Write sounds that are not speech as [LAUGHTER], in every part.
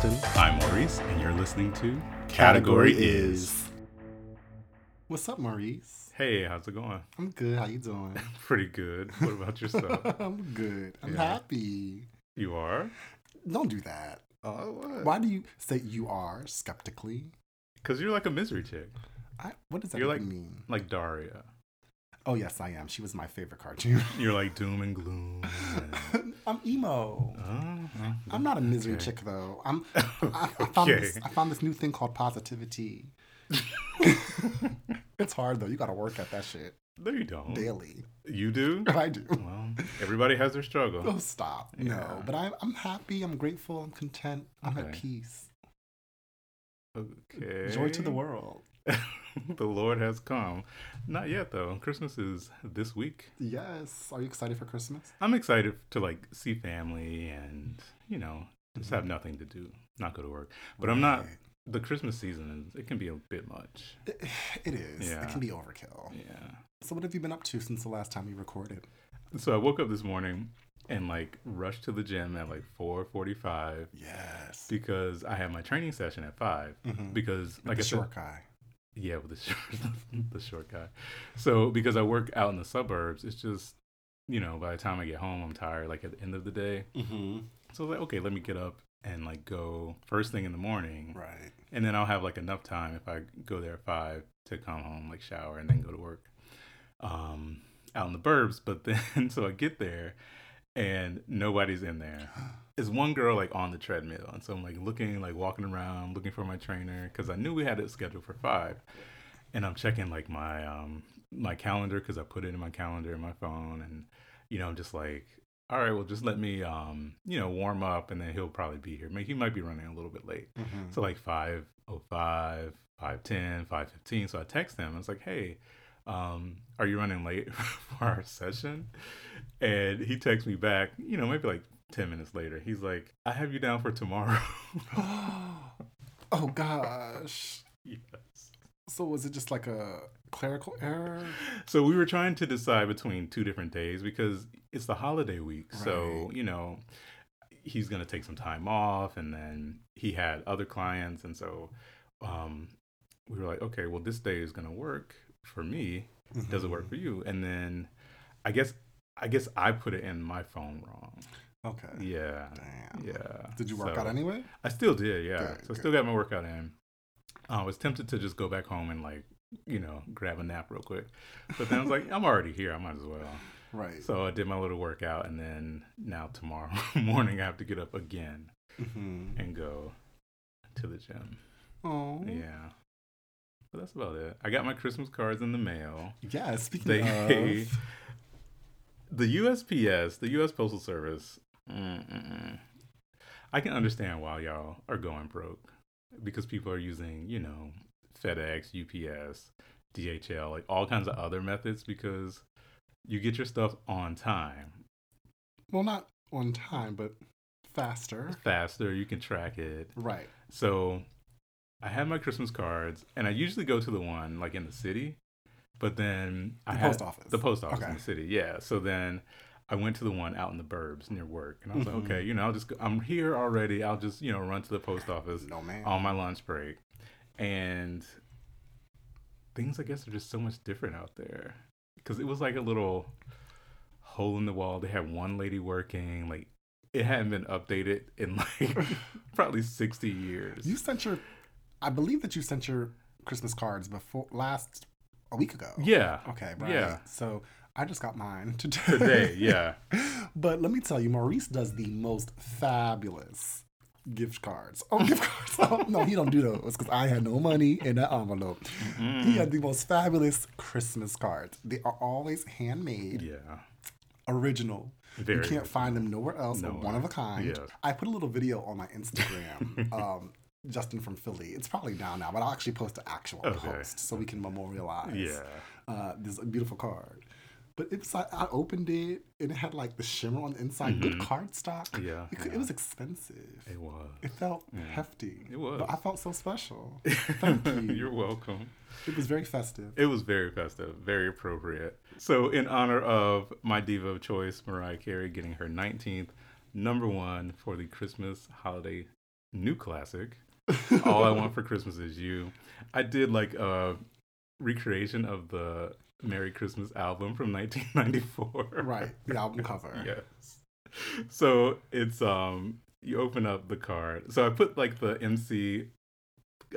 Justin. I'm Maurice, and you're listening to Category is. What's up, Maurice? Hey, how's it going? I'm good. How you doing? [LAUGHS] Pretty good. What about yourself? [LAUGHS] I'm good. I'm Yeah. happy. you are? Don't do that. Oh, what? Why do you say you are skeptically? Because you're like a misery chick, I, what does that You're like- mean? like Daria. Oh yes, I am. She was my favorite cartoon. [LAUGHS] You're like doom and gloom. and- [LAUGHS] I'm emo. Oh, I'm not a misery okay. chick though. I'm. [LAUGHS] I, I found Okay. this. I found this new thing called positivity. it's hard though. You got to work at that shit No, you don't. daily. You do? I do. Well, everybody has their struggle. Oh, stop. Yeah. No, but I'm, I'm happy. I'm grateful. I'm content. I'm at peace. Okay. Joy to the world. [LAUGHS] the Lord has come. Not yet, though. Christmas is this week. Yes. Are you excited for Christmas? I'm excited to like see family and you know just have nothing to do, not go to work. But I'm not. The Christmas season is it can be a bit much. It, it is. Yeah. It can be overkill. Yeah. So, what have you been up to since the last time we recorded? So I woke up this morning and like rushed to the gym at like 4:45 Yes. because I had my training session at five. Mhm. Because like the I said, short guy. Yeah, with the [LAUGHS] short, the short guy. So because I work out in the suburbs, it's just you know by the time I get home, I'm tired. Like at the end of the day, Mm-hmm. so like okay, let me get up and like go first thing in the morning, Right. and then I'll have like enough time if I go there at five to come home, like shower, and then go to work, um, out in the burbs. But then [LAUGHS] so I get there, and nobody's in there. [GASPS] [GASPS] [GASPS] It's one girl like on the treadmill, and so I'm like looking, like walking around, looking for my trainer because I knew we had it scheduled for five, and I'm checking like my um my calendar because I put it in my calendar in my phone, and you know I'm just like. All right, well, just let me, um, you know, warm up, and then he'll probably be here. Maybe he might be running a little bit late. Mm-hmm. So like 505, 510, 515. So I text him. I was like, hey, um, are you running late [LAUGHS] for our session? And he texts me back, you know, maybe like 10 minutes later. He's like, I have you down for tomorrow. [GASPS] oh gosh. yes. So was it just like a clerical error? So we were trying to decide between two different days because it's the holiday week. So, you know, he's going to take some time off and then he had other clients. And so um, we were like, okay, well, this day is going to work for me. Does it work for you? And then I guess, I guess I put it in my phone wrong. Okay. Yeah. Damn. Yeah. Did you work So- out anyway? I still did, yeah. Good, so I still got my workout in. I was tempted to just go back home and like, you know, grab a nap real quick. But then I was like, I'm already here. I might as well. Right. So I did my little workout and then now tomorrow [LAUGHS] morning I have to get up again mm-hmm. and go to the gym. Oh. Yeah. But that's about it. I got my Christmas cards in the mail. Yeah. Speaking They of. [LAUGHS] the USPS, the US Postal Service. Mm-mm. I can understand why y'all are going broke because people are using, you know, FedEx, UPS, DHL, like all kinds of other methods because you get your stuff on time, Well, not on time, but faster. faster, you can track it. Right. So I have my Christmas cards and I usually go to the one like in the city, but then I The had post office. the post office Okay. in the city. Yeah. So then I went to the one out in the burbs near work, and I was Mhm. like, okay, you know, I'll just go, I'm here already. I'll just you know run to the post office No man. on my lunch break, and things I guess are just so much different out there because it was like a little hole in the wall. They had one lady working like. It hadn't been updated in like [LAUGHS] probably 60 years. You sent your, I believe that you sent your Christmas cards before last a week ago. yeah. Okay. Right. Yeah. So I just got mine [LAUGHS] today. Today, yeah. [LAUGHS] but let me tell you, Maurice does the most fabulous gift cards. Oh, gift [LAUGHS] cards. Oh, no, he don't do those because I had no money in that envelope. He had the most fabulous Christmas cards. They are always handmade, Yeah. original. Very you can't find them nowhere else. Nowhere. One of a kind. I put a little video on my Instagram. um, Justin from Philly. It's probably down now, but I'll actually post the actual Okay. post so we can memorialize Yeah. uh, this beautiful card. But it was like I opened it and it had like the shimmer on the inside. Good card stock. Mm-hmm. Yeah, it, could- it was expensive. It was. It felt hefty. It was. But I felt so special. [LAUGHS] Thank you. You're welcome. It was very festive. It was very festive, very appropriate. So, in honor of my diva of choice, Mariah Carey, getting her 19th number one for the Christmas holiday new classic. All I Want [LAUGHS] for Christmas Is You. I did like a recreation of the Merry Christmas album from 1994. Right, the album cover. [LAUGHS] yes. So it's um you open up the card. So I put like the MC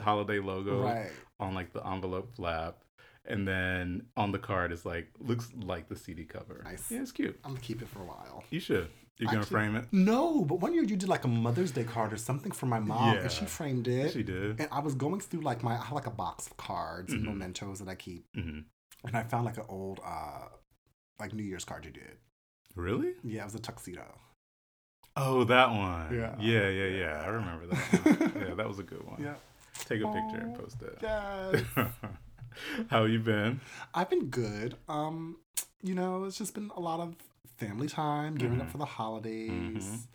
holiday logo Right. on like the envelope flap. And then on the card is like looks like the CD cover. Nice. Yeah, it's cute. I'm gonna keep it for a while. You should. You're gonna Actually- frame it. No, but one year you did like a Mother's Day card or something for my mom, Yeah. and she framed it. She did. And I was going through like my I have like a box of cards and Mhm. mementos that I keep, hmm and I found like an old uh like New Year's card you did. Really? Yeah, it was a tuxedo. Oh, that one. Yeah. Yeah, yeah, yeah. I remember that. One. [LAUGHS] yeah, that was a good one. Yeah. Take a picture and post it. Yes. [LAUGHS] How you been? I've been good. Um, you know, it's just been a lot of family time, giving up Mhm. for the holidays. Mhm.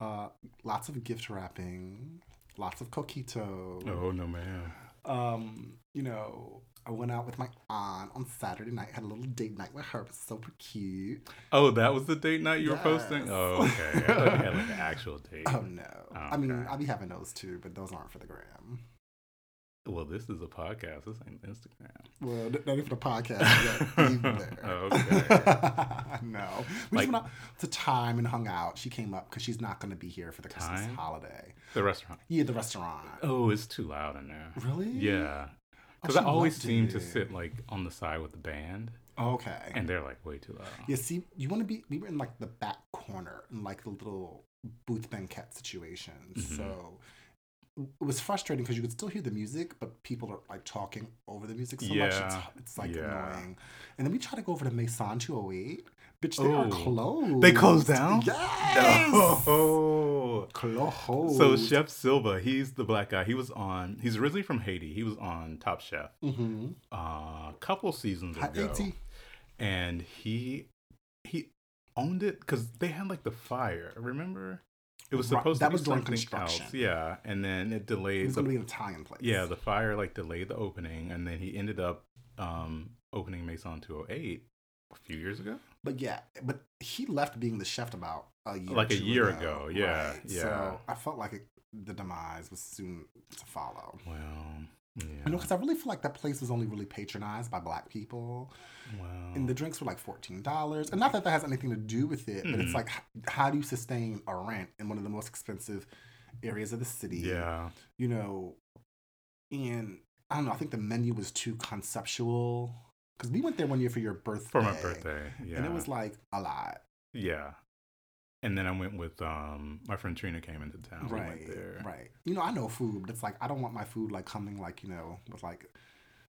Uh, lots of gift wrapping, lots of coquito. Oh no, man. Um, you know, I went out with my aunt on Saturday night. Had a little date night with her. It was super cute. Oh, that was the date night you were posting. Oh, okay. I thought you had like an actual date. Oh no! Oh, I mean. I'll be having those too, but those aren't for the gram. Well, this is a podcast. This ain't Instagram. Well, not even the podcast [LAUGHS] either. Okay. [LAUGHS] no. We Like- just went out to time and hung out. She came up because she's not going to be here for the Christmas Time? holiday. The restaurant. Yeah, the restaurant. Oh, it's too loud in there. Really? Yeah. Because she I always seem to it. sit like on the side with the band, Okay. and they're like way too loud. yeah, see, you want to be, we were in like the back corner in like the little booth banquet situation. Mhm. So it was frustrating because you could still hear the music, but people are like talking over the music so much. It's, it's like Yeah. annoying. And then we tried to go over to Maison 208. Bitch, they are Oh. closed. They closed down? Yes. Oh. Closed. So Chef Silva, he's the black guy. He was on. He's originally from Haiti. He was on Top Chef Mm-hmm. uh, a couple seasons ago, AT. and he he owned it because they had like the fire. Remember, it was supposed that to be was during something construction. else. Yeah, and then it delayed. It was going to be an Italian place. yeah, the fire like delayed the opening, and then he ended up um, opening Maison 208 a few years ago. But yeah, but he left being the chef about a year, Like a year ago, yeah, Right. yeah. So I felt like it, the demise was soon to follow. Well, yeah. You know, because I really feel like that place was only really patronized by black people, well, and the drinks were like fourteen dollars. And not that that has anything to do with it, but it's Mhm. like, how do you sustain a rent in one of the most expensive areas of the city? yeah, you know, and I don't know. I think the menu was too conceptual because we went there one year for your birthday, for my birthday. Yeah, and it was like a lot. Yeah. And then I went with um my friend Trina came into town. Right, went there. right. You know, I know food, but it's like I don't want my food like coming like you know with like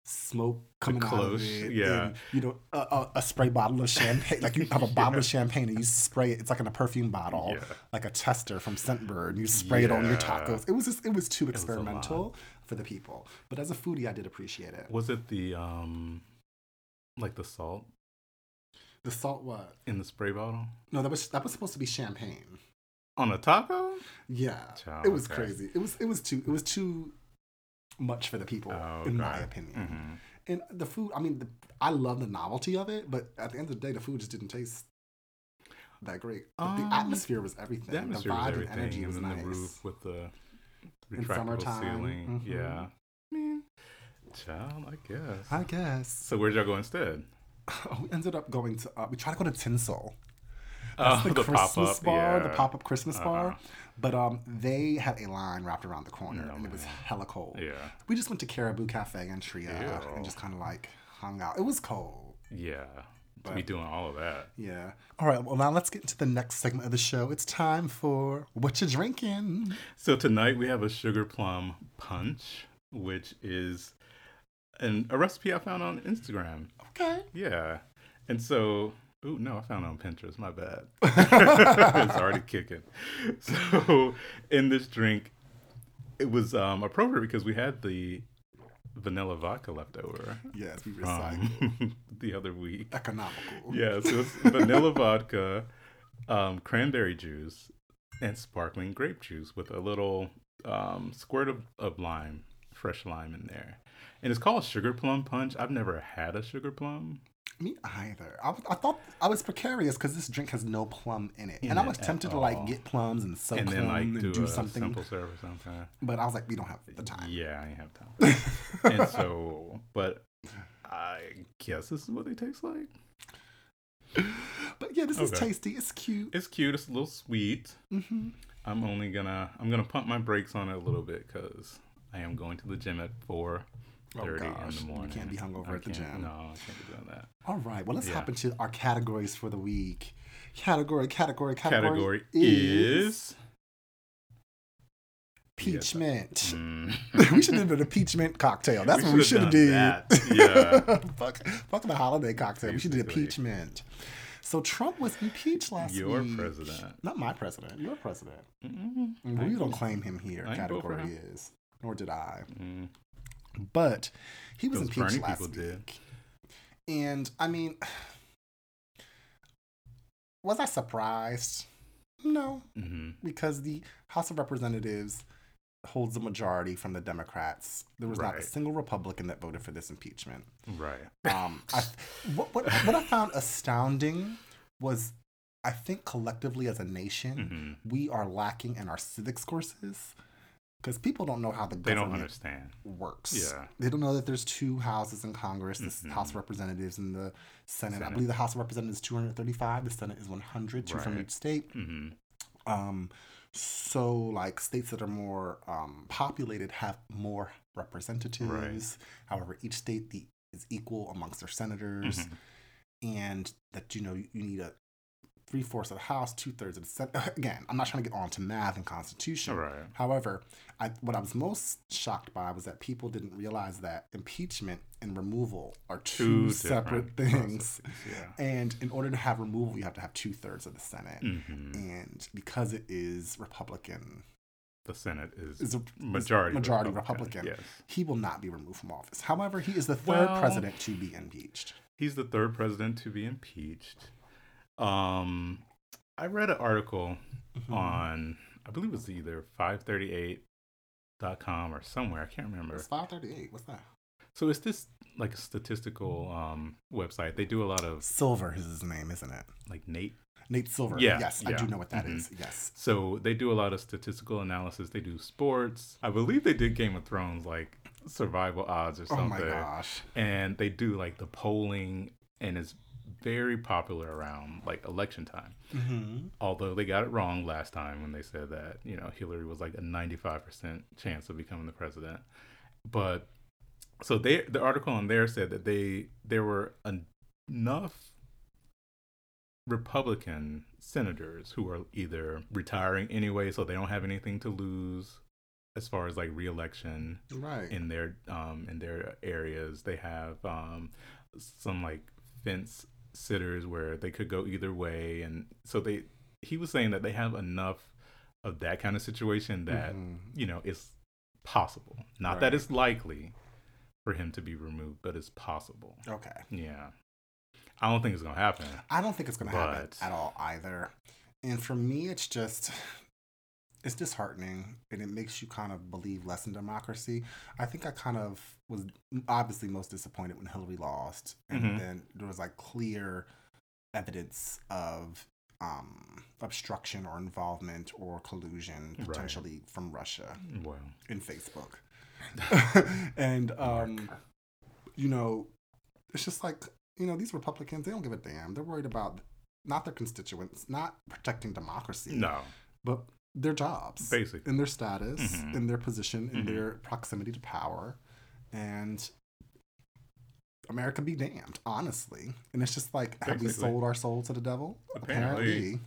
smoke coming out of it. yeah. and, you know, a, a, a spray bottle of champagne. Like you have a [LAUGHS] bottle of champagne and you spray it. It's like in a perfume bottle, Yeah. like a tester from Scentbird. You spray it on your tacos. It was just it was too was a lot. experimental for the people. But as a foodie, I did appreciate it. Was it the um like the salt The salt what? in the spray bottle? No, that was that was supposed to be champagne. On a taco? Yeah, Child, it was okay. crazy. It was it was too it was too much for the people, Oh, in my opinion. Mhm. And the food, I mean, the, I love the novelty of it, but at the end of the day, the food just didn't taste that great. But the Um, atmosphere was everything. The atmosphere the was vibe and energy was and then nice. the roof with the In retractable summertime, ceiling. mhm. Yeah. I child, I guess. I guess. so where'd y'all go instead? [LAUGHS] we ended up going to. Uh, we tried to go to Tinsel. Oh, That's the, Christmas pop-up, bar, the pop up Christmas bar. Uh-huh. But um, they had a line wrapped around the corner, No, and it was man. hella cold. Yeah. We just went to Caribou Cafe in Tria Ew. and just kind of like hung out. It was cold. Yeah. To But- be doing all of that. Yeah. All right. Well, now let's get into the next segment of the show. It's time for what you drinking. So tonight we have a sugar plum punch, which is an, a recipe I found on Instagram. Okay. Yeah. And so, ooh, no, I found it on Pinterest. My bad. [LAUGHS] it's already kicking. So, in this drink, it was um, appropriate because we had the vanilla vodka left over Yes, we recycle. from [LAUGHS] the other week. Economical. Yes, so it's vanilla [LAUGHS] vodka, um, cranberry juice, and sparkling grape juice with a little um, squirt of, of lime, fresh lime in there. And it's called sugar plum punch. I've never had a sugar plum. Me either. I, I thought I was precarious because this drink has no plum in it, In and I was tempted to like get plums and soak and them then like and do, do something. simple serve or something. But I was like, we don't have the time. Yeah, I ain't have time. [LAUGHS] and so, but I guess this is what they taste like. But yeah, this is tasty. It's cute. It's cute. It's a little sweet. hmm I'm only gonna I'm gonna pump my brakes on it a little bit because I am going to the gym at four Oh thirty in gosh, the you can't be hungover I at the gym. No, I can't be doing that. All right. Well, let's Yeah. hop into our categories for the week. Category, category, category, Category is. peach Yes. mint. [LAUGHS] Mm. we should have done a peach mint cocktail. That's We what we should have did. [LAUGHS] Yeah. fuck, fuck the holiday cocktail. We should have did a peach mint. So Trump was impeached last Your week. Your president. Not my president. Your president. Well, we don't claim him here. I ain't vote for Category is, nor did I. Mm. But he was Those impeached last week. did. And I mean, [SIGHS] was I surprised? No, hmm because the House of Representatives holds the majority from the Democrats. There was not a single Republican that voted for this impeachment. Right. Um, I, [LAUGHS] what, what, what I found astounding was I think collectively as a nation, hmm we are lacking in our civics courses because people don't know how the They don't understand. works. Yeah. They don't know that there's two houses in Congress, the Mhm. House of Representatives and the Senate. I believe the House of Representatives is 235, the Senate is 100, two from each state. hmm Um, so like states that are more um, populated have more representatives. Right. However, each state the, is equal amongst their senators, Mhm. and that you know you need a three fourths of the House, two thirds of the Senate. [LAUGHS] Again, I'm not trying to get on to math and Constitution. Right. However, I, what I was most shocked by was that people didn't realize that impeachment and removal are two, separate things. processes, And in order to have removal, you have to have two thirds of the Senate. Yeah. hmm And because it is Republican, The Senate is, is a majority majority Republican. Yes. he will not be removed from office. However, he is the third Well- president to be impeached. He's the third president to be impeached. Um, I read an article Mm-hmm. on, I believe it was either 538.com or somewhere. I can't remember. It's 538. What's that? So it's this like a statistical um, website. They do a lot of Silver is his name, isn't it? like Nate. Nate Silver. Yeah, Yes, I do know what that is. Mhm. Yes. So they do a lot of statistical analysis. They do sports. I believe they did Game of Thrones, like survival odds or something. Oh my gosh. and they do like the polling and it's very popular around like election time Mm-hmm. although they got it wrong last time when they said that you know hillary was like a 95% chance of becoming the president but so they the article on there said that they there were en- enough republican senators who are either retiring anyway so they don't have anything to lose as far as like reelection Right. in their um in their areas they have um some like fence sitters where they could go either way and so they he was saying that they have enough of that kind of situation that Mhm. you know it's possible not Right. that it's likely for him to be removed but it's possible Okay. yeah i don't think it's gonna happen I don't think it's going to happen at all either. And for me, it's just, it's disheartening and it makes you kind of believe less in democracy. I think I kind of was obviously most disappointed when Hillary lost. And Mhm. then there was like clear evidence of um, obstruction or involvement or collusion Right. potentially from Russia well in Facebook. [LAUGHS] and, um, you know, it's just like, you know, these Republicans, they don't give a damn. They're worried about not their constituents, not protecting democracy, no but their jobs, basically in their status, Mhm. in their position, in Mhm. their proximity to power. And America be damned, honestly. And it's just like, have we sold our soul to the devil? Apparently.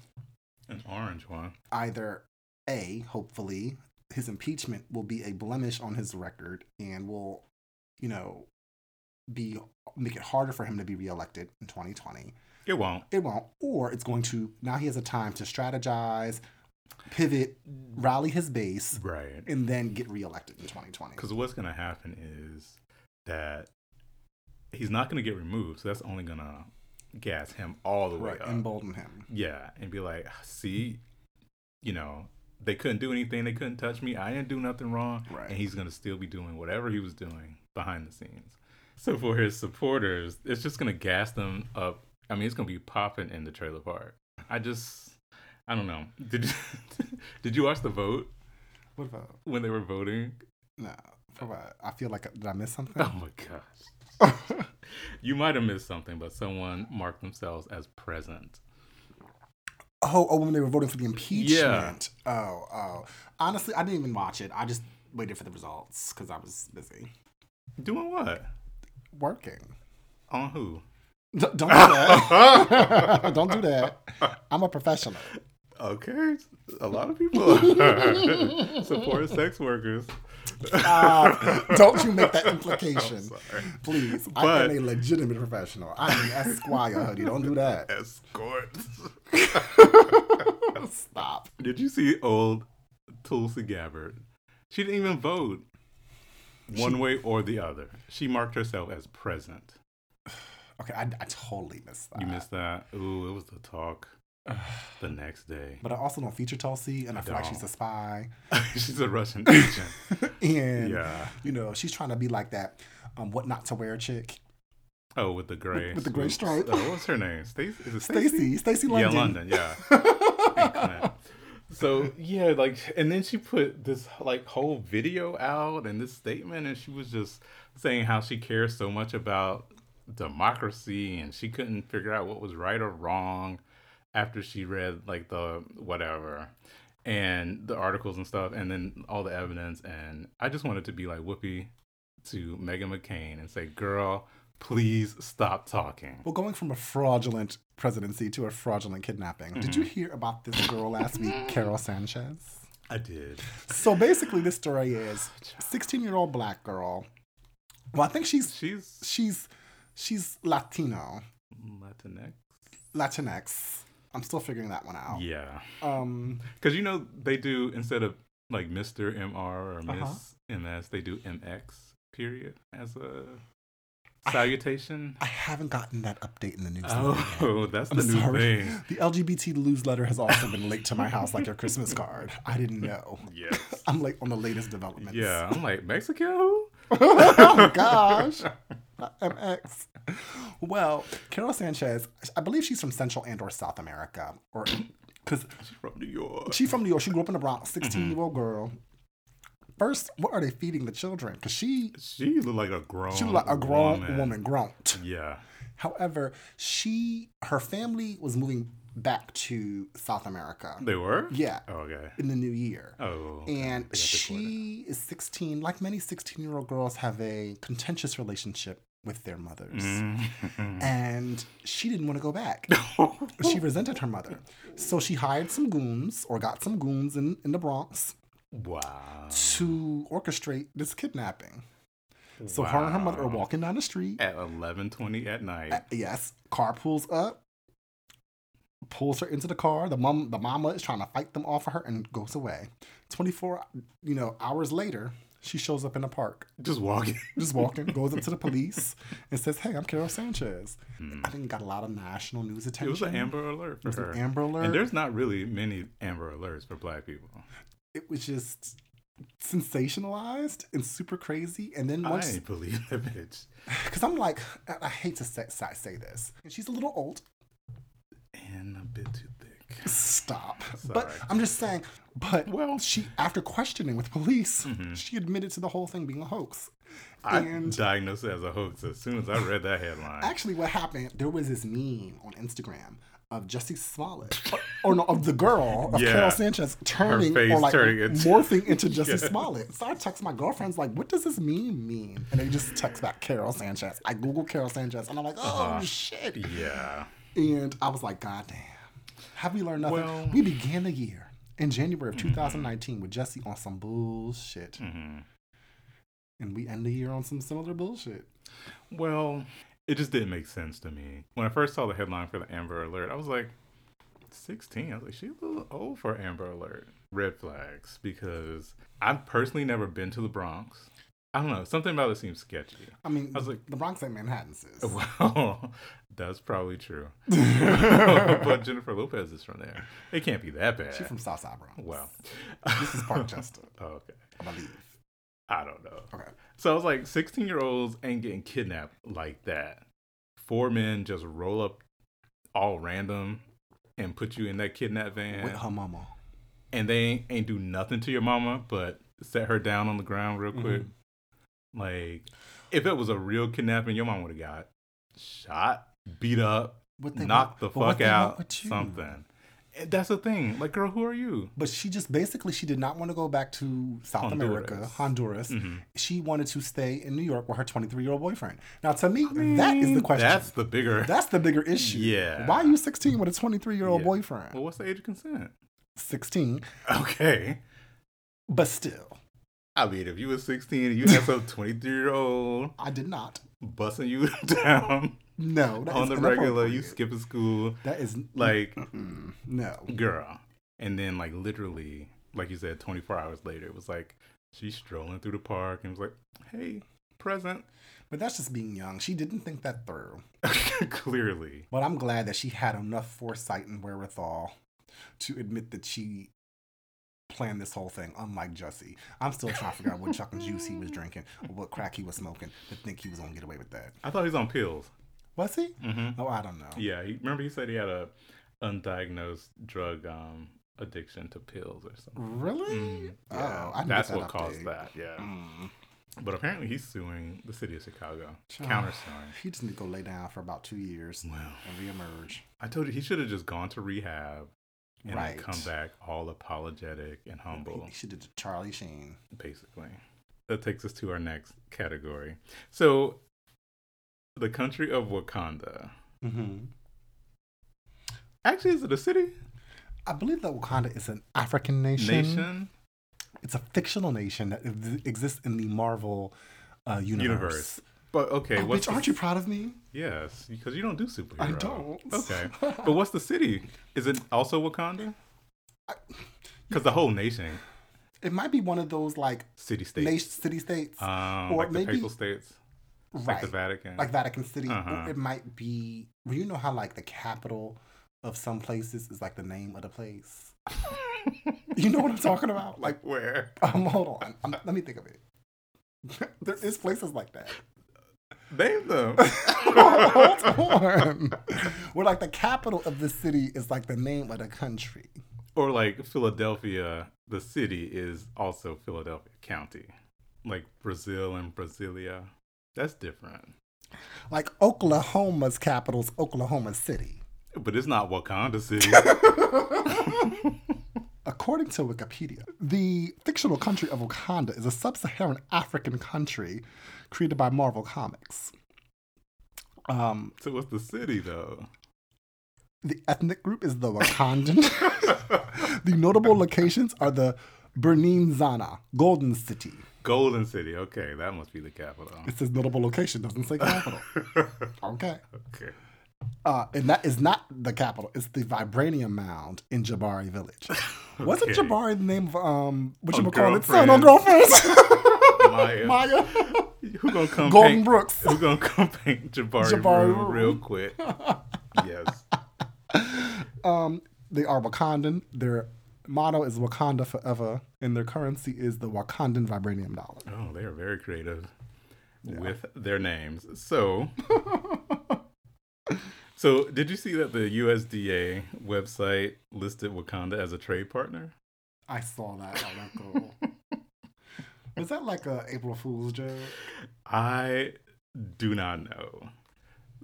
an orange one either a hopefully his impeachment will be a blemish on his record and will you know be make it harder for him to be reelected in 2020 it won't it won't or it's going to now he has a time to strategize pivot rally his base right and then get reelected in 2020 Because what's going to happen is that he's not going to get removed. So that's only going to gas him all the way right up. embolden him yeah. And be like, see, you know, they couldn't do anything. They couldn't touch me. I didn't do nothing wrong. Right. And he's going to still be doing whatever he was doing behind the scenes. So for his supporters, it's just gonna gas them up. I mean, it's gonna be popping in the trailer park. I just, I don't know. Did you, [LAUGHS] did you watch the vote What about? when they were voting? No. For what? I feel like did I miss something? Oh my gosh. [LAUGHS] You might have missed something, but someone marked themselves as present. Oh, oh, when they were voting for the impeachment. Yeah. Oh, oh. Honestly, I didn't even watch it. I just waited for the results because I was busy Doing what? working. On who? D- don't do that. [LAUGHS] don't do that. I'm a professional. Okay, a lot of people [LAUGHS] support sex workers. Uh, [LAUGHS] don't you make that implication, please. I am a legitimate professional. I'm an Esquire, honey. Don't do that. Escorts. [LAUGHS] Stop. Did you see old Tulsi Gabbard? She didn't even vote one way or the other. She marked herself as present. [SIGHS] Okay, I, I totally missed that. You missed that? Ooh, it was the talk [SIGHS] the next day. But I also don't feature Tulsi, and I, feel like don't. she's a spy. [LAUGHS] She's a Russian agent. [LAUGHS] and Yeah. you know, she's trying to be like that um what not to wear chick. Oh, with the gray. with the gray stripe. Oh, what's her name? Stacy? Is it Stacy? Stacy, Stacy Yeah, London. London. Yeah. [LAUGHS] So yeah, like, and then she put this like whole video out and this statement, and she was just saying how she cares so much about democracy, and she couldn't figure out what was right or wrong after she read like the whatever and the articles and stuff, and then all the evidence, and I just wanted to be like Whoopi to Meghan McCain and say, "Girl, please stop talking." Well, going from a fraudulent presidency to a fraudulent kidnapping. Did you Mm-hmm. hear about this girl last week, [LAUGHS] Karol Sanchez? I did. So basically, this story is 16 year old black girl. Well, I think she's She's she's she's Latino, Latinx. Latinx. I'm still figuring that one out. Yeah, Um, because you know they do instead of like Mister Mr. or Miss Uh-huh. MS, they do MX period as a salutation. I haven't gotten that update in the newsletter. yet. Oh, [LAUGHS] that's the I'm new sorry. thing. [LAUGHS] The LGBT newsletter has also been late to my house, like your Christmas card. I didn't [LAUGHS] know. Yes. I'm late on the latest developments. Yeah, I'm like Mexico. oh gosh. MX. Well, Karol Sanchez, I believe she's from Central and or South America, or because She's from New York. she's from New York. She grew up in the Bronx. 16 year old mm-hmm. girl. First, what are they feeding the children? Because she She looked like a grown. she was like a grown woman, grown. Yeah. However, she her family was moving back to South America. They were. Yeah, Oh, okay. in the new year. Oh. okay. And They got deported. she is 16. Like many 16 year old girls, have a contentious relationship with their mothers. Mhm. [LAUGHS] And she didn't want to go back. [LAUGHS] she resented her mother. So she hired some goons or got some goons in, in the Bronx wow. to orchestrate this kidnapping. So her and her mother are walking down the street. at 11:20 at night. Uh, yes, car pulls up, pulls her into the car. The mom, the mama is trying to fight them off of her and goes away. 24, you know, hours later, she shows up in the park, Just walking. [LAUGHS] just walking, goes up to the police and says, "Hey, I'm Karol Sanchez." Hmm. I think got a lot of national news attention. It was an Amber Alert for was an her. Amber Alert. And there's not really many Amber Alerts for Black people. It was just sensationalized and super crazy. And then I once, ain't believe that bitch. [SIGHS] because I'm like, I- I hate to say, say this, and she's a little old. And a bit too Stop. But I'm just saying. But Well- Mm-hmm. she, after questioning with police, she admitted to the whole thing being a hoax. I And- diagnosed it as a hoax as soon as I read that headline. Actually, what happened? There was this meme on Instagram of Jussie Smollett, or, no, of the girl of Yeah. Karol Sanchez turning or like turning into- morphing into [LAUGHS] Yeah. Smollett. So I text my girlfriends like, "What does this meme mean?" And they just text back Karol Sanchez. I Google Karol Sanchez, and I'm like, "Oh Uh-huh. shit!" yeah. And I was like, God damn. Have we learned nothing? Well- we began the year in January of 2019 with Jussie on some bullshit. hmm And we end the year on some similar bullshit. Well, it just didn't make sense to me. When I first saw the headline for the Amber Alert, I was like, 16. I was like, she's a little old for Amber Alert. Red flags, because I've personally never been to the Bronx. I don't know. Something about it seems sketchy. I mean, I was like- the Bronx ain't Manhattan, sis. [LAUGHS] Well, that's probably true. [LAUGHS] but Jennifer Lopez is from there. It can't be that bad. She's from Southside Bronx. Well, This is Parkchester, oh, [LAUGHS] okay. I believe. I don't know. Okay. So I was like, 16 year olds ain't getting kidnapped like that. Four men just roll up all random and put you in that kidnap van. With her mama. and they ain't, ain't do nothing to your mama, but set her down on the ground real quick. Mm-hmm. Like, if it was a real kidnapping, your mom would have got shot, beat up, knocked want- the fuck out, something. That's the thing. Like, girl, who are you? But she just basically she did not want to go back to South Honduras. America, Honduras. Mhm. She wanted to stay in New York with her 23 year old boyfriend. Now, to me, that is the question. That's the bigger. [LAUGHS] That's the bigger issue. Yeah. Why are you 16 with a 23 year old boyfriend? well, what's the age of consent? 16, Okay. but still, I mean, if you were 16 and you had some 23 year old I did not. busting you [LAUGHS] down No, on the regular, you skipping school, That is like, mm, no. girl. And then, like, literally, like you said, 24 hours later, it was like she's strolling through the park and was like, hey, present. But that's just being young. She didn't think that through. [LAUGHS] Clearly. But I'm glad that she had enough foresight and wherewithal to admit that she planned this whole thing, unlike Jussie. I'm still trying to figure out what Chuck and Juice he was drinking or what crack he was smoking to think he was going to get away with that. I thought he was on pills. Was he? hmm Oh, I don't know. Yeah. He, remember, he said he had a undiagnosed drug um, addiction to pills or something. Really? Mm, Oh, yeah. I didn't That's get what that caused that. Yeah. Mm. But apparently, he's suing the city of Chicago, Child. countersuing. He just need to go lay down for about two years Well, and reemerge. I told you he should have just gone to rehab and then Right. come back all apologetic and humble. He, should have did Charlie Sheen. basically. That takes us to our next category. So, the country of Wakanda. Mm-hmm. Actually, is it a city? I believe that Wakanda is an African nation. Nation? It's a fictional nation that exists in the Marvel uh, universe. Universe. But okay, Oh, what's bitch, aren't you proud of me? Yes, because you don't do superhero. I don't. Okay, [LAUGHS] but what's the city? Is it also Wakanda? Because the whole nation, It might be one of those like city states, nation city states, um, or like the maybe- papal states, right? like the Vatican. like Vatican City. Uh-huh. It might be. Well, you know how like the capital of some places is like the name of the place. [LAUGHS] You know what I'm talking about? Like, where? um, [LAUGHS] hold on. Um, let me think of it. there is places like that. Name them. [LAUGHS] hold [LAUGHS] on. Where like the capital of the city is like the name of the country. or like Philadelphia, the city is also Philadelphia County. Like Brazil and Brasilia. That's different. Like Oklahoma's capital is Oklahoma City. But it's not Wakanda City. [LAUGHS] According to Wikipedia, the fictional country of Wakanda is a sub Saharan African country created by Marvel Comics. Um, so what's the city though? the ethnic group is the Wakandan. [LAUGHS] the notable locations are the Birnin Zana, Golden City. Golden City. Okay, that must be the capital. It says notable location, doesn't say capital. [LAUGHS] Okay. okay. Uh, and that is not the capital. It's the Vibranium Mound in Jabari Village. [LAUGHS] Wasn't Okay. Jabari the name of um what you call it? Son on girlfriends. Maya. Maya. Who gonna come Golden paint, Brooks. Who gonna come paint Jabari, Jabari room real quick? [LAUGHS] yes. Um, they are Wakandan. Their motto is Wakanda forever, and their currency is the Wakandan Vibranium dollar. Oh, they are very creative with their names. So, [LAUGHS] so did you see that the USDA website listed Wakanda as a trade partner? I saw that. Oh. Was that like a April Fool's joke? I do not know.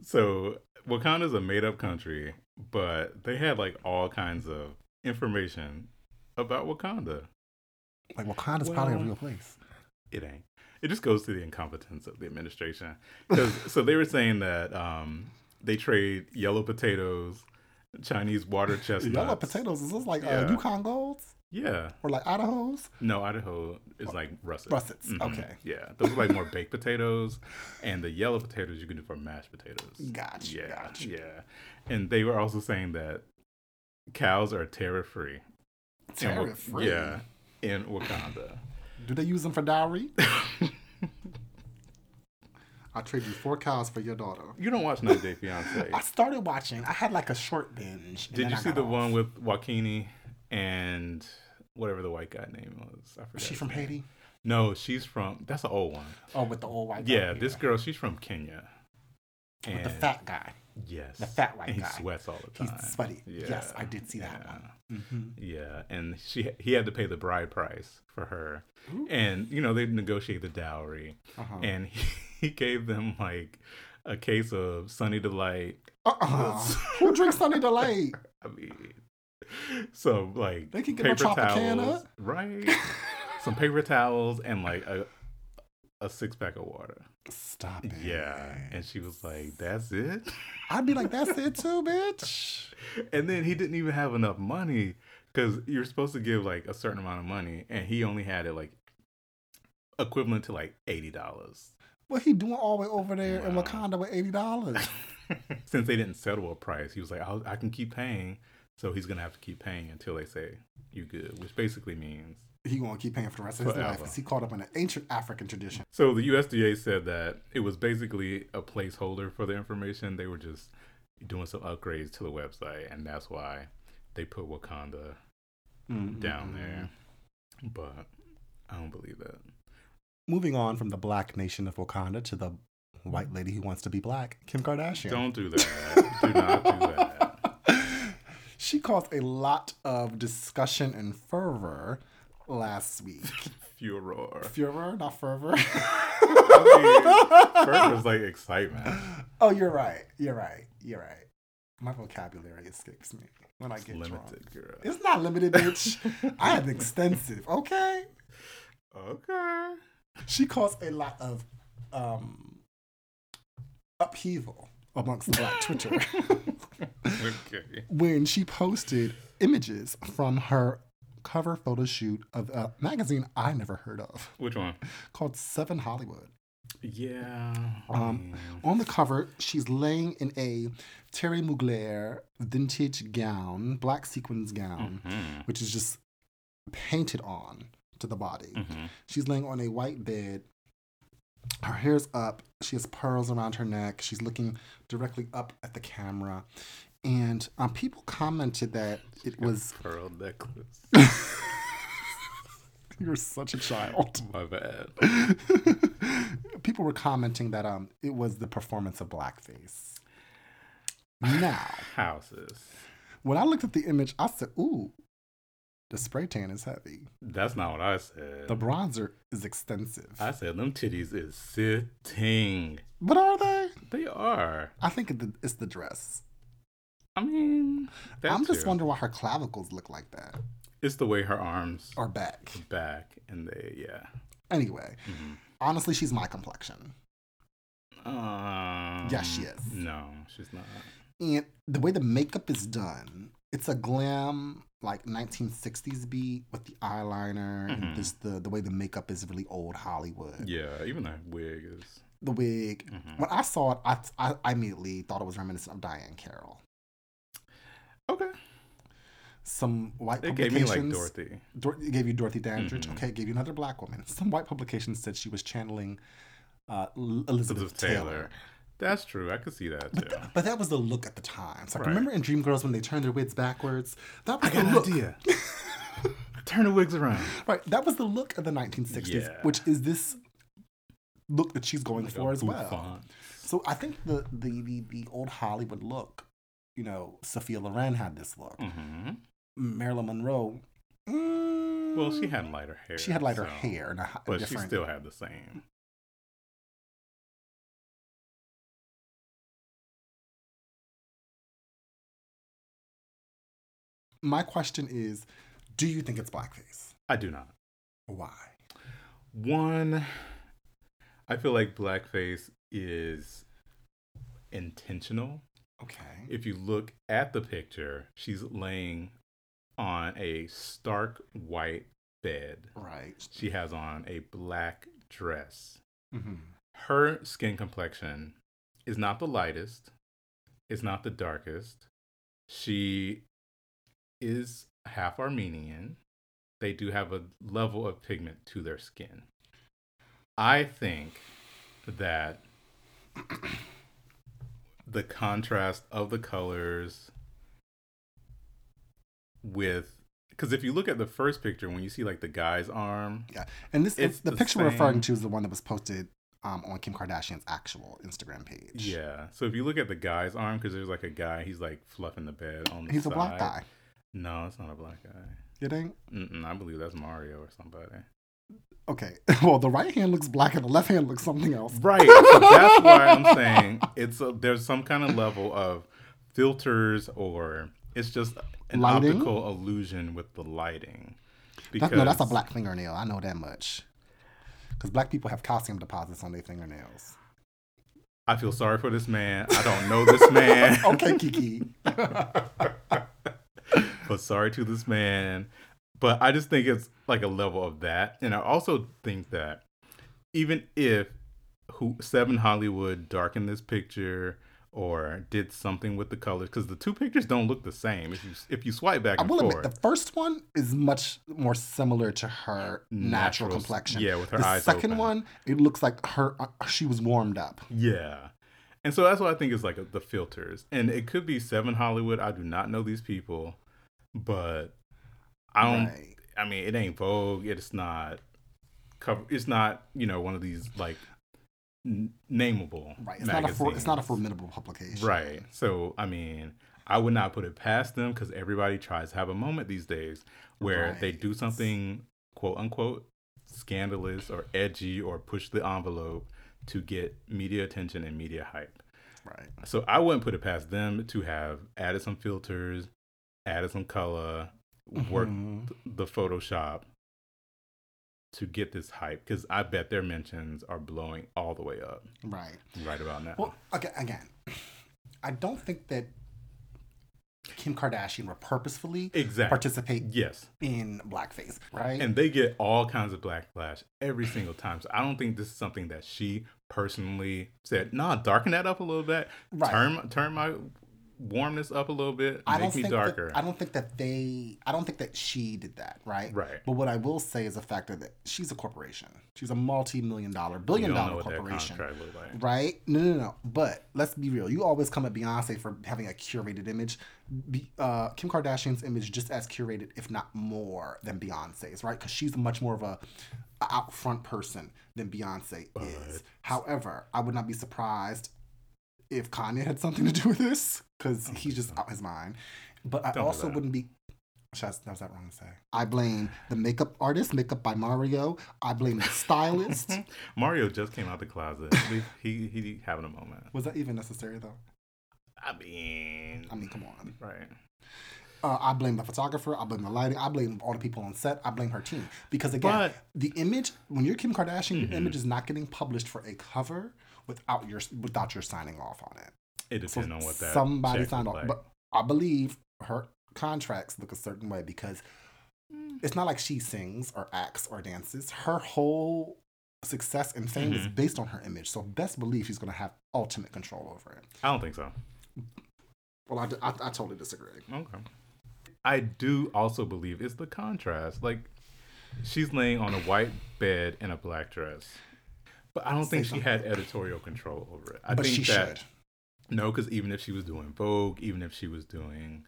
So, Wakanda is a made up country, but they had like all kinds of information about Wakanda. Like Wakanda's probably a real place. It ain't. It just goes to the incompetence of the administration. [LAUGHS] So they were saying that um, they trade yellow potatoes, Chinese water chestnuts. Yellow potatoes. Is this like uh, Yeah. Yukon Golds Yeah. or like Idaho's? No, Idaho is like russet. Russets. Mhm. Okay. Yeah, those are like more baked potatoes, and the yellow potatoes you can do for mashed potatoes. Gotcha. Yeah, Gotcha. yeah. And they were also saying that cows are terror free. Terror free. Yeah, in Wakanda. Do they use them for dowry? [LAUGHS] I'll trade you four cows for your daughter. You don't watch 90 Day Fiance. I started watching. I had like a short binge. Did you I see the off. one with Joaquini and whatever the white guy name was? I forgot. She from. Haiti? No, she's from. That's an old one. Oh, with the old white guy. Yeah, this girl, she's from Kenya. with the fat guy. Yes. the fat white and he guy. sweats all the time. He's sweaty. Yes, I did see that yeah. one. hmm Yeah, and she he had to pay the bride price for her, and you know they negotiate the dowry, Uh-huh. and he, [LAUGHS] he gave them like a case of Sunny Delight. Uh-uh. [LAUGHS] Who drinks Sunny Delight? I mean, [LAUGHS] some like They can get no Tropicana. right? [LAUGHS] some paper towels and like a a six pack of water. Stop it. Yeah, and she was like, "That's it." [LAUGHS] I'd be like, that's it too, bitch. And then he didn't even have enough money because you're supposed to give like a certain amount of money, and he only had it like equivalent to like eighty dollars. What he doing all the way over there in Wakanda with eighty dollars? Since they didn't settle a price, he was like, I'll, "I can keep paying," so he's gonna have to keep paying until they say you good, which basically means. He gonna keep paying for the rest of his life Forever. because he caught up in an ancient African tradition. So the USDA said that it was basically a placeholder for the information. They were just doing some upgrades to the website, and that's why they put Wakanda mm-hmm. down there. But I don't believe that. Moving on from the black nation of Wakanda to the white lady who wants to be black, Kim Kardashian. Don't do that. [LAUGHS] do not do that. She caused a lot of discussion and fervor last week. [LAUGHS] Furor. Furor, not fervor. [LAUGHS] I mean, fervor's like excitement. oh, you're right. You're right. You're right. My vocabulary escapes me when I get drunk. Girl. It's not limited, bitch. I have [LAUGHS] extensive. Okay. Okay. She caused a lot of um, upheaval amongst Black Twitter [LAUGHS] Okay. when she posted images from her cover photo shoot of a magazine I never heard of Which one? called Seven Hollywood. Yeah. Um, mm, On the cover, she's laying in a Thierry Mugler vintage gown, black sequins gown, mhm, which is just painted on to the body. mhm. She's laying on a white bed. Her hair's up. She has pearls around her neck. She's looking directly up at the camera. And um, people commented that it was. pearl necklace. [LAUGHS] You're such a child. My bad. [LAUGHS] people were commenting that um, it was the performance of blackface. [SIGHS] Now, Houses. when I looked at the image, I said, "Ooh, the spray tan is heavy. That's not what I said. The bronzer is extensive." I said them titties is sitting. but are they? They are. I think it's the dress. I mean, I'm just too. wondering why her clavicles look like that It's the way her arms are back. back and they yeah. Anyway, Mhm. honestly, she's my complexion. Um, Yes, she is. No, she's not. And the way the makeup is done, it's a glam like 1960s beat with the eyeliner Mhm. and just the the way the makeup is really old Hollywood. Yeah, even that wig is. The wig. Mhm. When I saw it, I, I I immediately thought it was reminiscent of Diahann Carroll. Okay. Some white It gave me like Dorothy. Dor- it gave you Dorothy Dandridge. Mhm. Okay, it gave you another black woman. Some white publications said she was channeling uh, Elizabeth, Elizabeth Taylor. Taylor. That's true. I could see that But, too. th- but that was the look at the time. So like, Right. remember in Dreamgirls when they turned their wigs backwards? That was I the an look. idea. [LAUGHS] Turn the wigs around. Right, that was the look of the 1960s, Yeah. which is this look that she's going Like for as well. So I think the, the the the old Hollywood look, you know, Sophia Loren had this look. Mhm. Marilyn Monroe. mm, Well, she had lighter hair. she had lighter so- hair and a, but different. she still had the same. My question is, do you think it's blackface? I do not. Why? One, I feel like blackface is intentional. Okay. If you look at the picture, she's laying on a stark white bed. Right. She has on a black dress. hmm Her skin complexion is not the lightest, it's not the darkest. She is half Armenian. They do have a level of pigment to their skin. I think that [CLEARS THROAT] the contrast of the colors with because if you look at the first picture, when you see like the guy's arm, Yeah, and this It's the, the picture we're referring to is the one that was posted um, on Kim Kardashian's actual Instagram page. yeah. So if you look at the guy's arm, because there's like a guy, he's like fluffing the bed on the he's side. a black guy. No, it's not a black guy. You think? Mm-mm, I believe that's Mario or somebody. Okay. [LAUGHS] Well, the right hand looks black and the left hand looks something else. Right. [LAUGHS] So that's why I'm saying it's a, there's some kind of level of filters or it's just an Lighting? optical illusion with the lighting. That's, no, that's a black fingernail. I know that much. Because black people have calcium deposits on their fingernails. I feel sorry for this man. I don't know this man. [LAUGHS] okay, Kiki. But sorry to this man. But I just think it's like a level of that. And I also think that even if who Seven Hollywood darkened this picture or did something with the colors, because the two pictures don't look the same. If you if you swipe back I will forth, admit, the first one is much more similar to her natural, Natural- complexion. yeah, with her the eyes second open. one, it looks like her uh, she was warmed up. Yeah. And so that's what I think is like the filters. And it could be Seven Hollywood. I do not know these people, but I don't Right. I mean, it ain't Vogue. It's not cover it's not, you know, one of these like n- nameable Right. It's not a for, it's not a formidable publication. Right. So, I mean, I would not put it past them cuz everybody tries to have a moment these days where they do something quote unquote scandalous or edgy or push the envelope to get media attention and media hype. Right. So I wouldn't put it past them to have added some filters, added some color, worked Mhm. the Photoshop to get this hype because I bet their mentions are blowing all the way up Right. right about now. Well, okay, again, I don't think that Kim Kardashian would purposefully exactly. participate Yes. in blackface, right? And they get all kinds of backlash every single time. So I don't think this is something that she personally said, nah, darken that up a little bit. Right. Turn turn my warmness up a little bit. I Make don't me think darker. That, I don't think that they. I don't think that she did that, right? Right. But what I will say is the fact that she's a corporation. She's a multi-million dollar, billion dollar corporation, like. right? No, no, no. But let's be real. You always come at Beyonce for having a curated image. Be, uh, Kim Kardashian's image just as curated, if not more, than Beyonce's, right? Because she's much more of a, a out front person than Beyonce is. However, I would not be surprised if Kanye had something to do with this because he's just out his mind. But I Don't also wouldn't be. I- Was that wrong to say? I blame the makeup artist, makeup by Mario. I blame the stylist. [LAUGHS] Mario just came out the closet. he he he having a moment. Was that even necessary though? I mean, I mean, come on. right? Uh, I blame the photographer. I blame the lighting. I blame all the people on set. I blame her team because again, But- the image when you're Kim Kardashian, Mm-hmm. your image is not getting published for a cover without your without your signing off on it. It So depends on what that somebody signed off, like. but I believe her contracts look a certain way because it's not like she sings or acts or dances. Her whole success and fame is Mhm. based on her image. So best believe she's going to have ultimate control over it. I don't think so. Well, I, I, I totally disagree. Okay. I do also believe it's the contrast. Like she's laying on a white bed in a black dress. But I don't think Say she had editorial control over it. I but think she that should. No, because even if she was doing Vogue, even if she was doing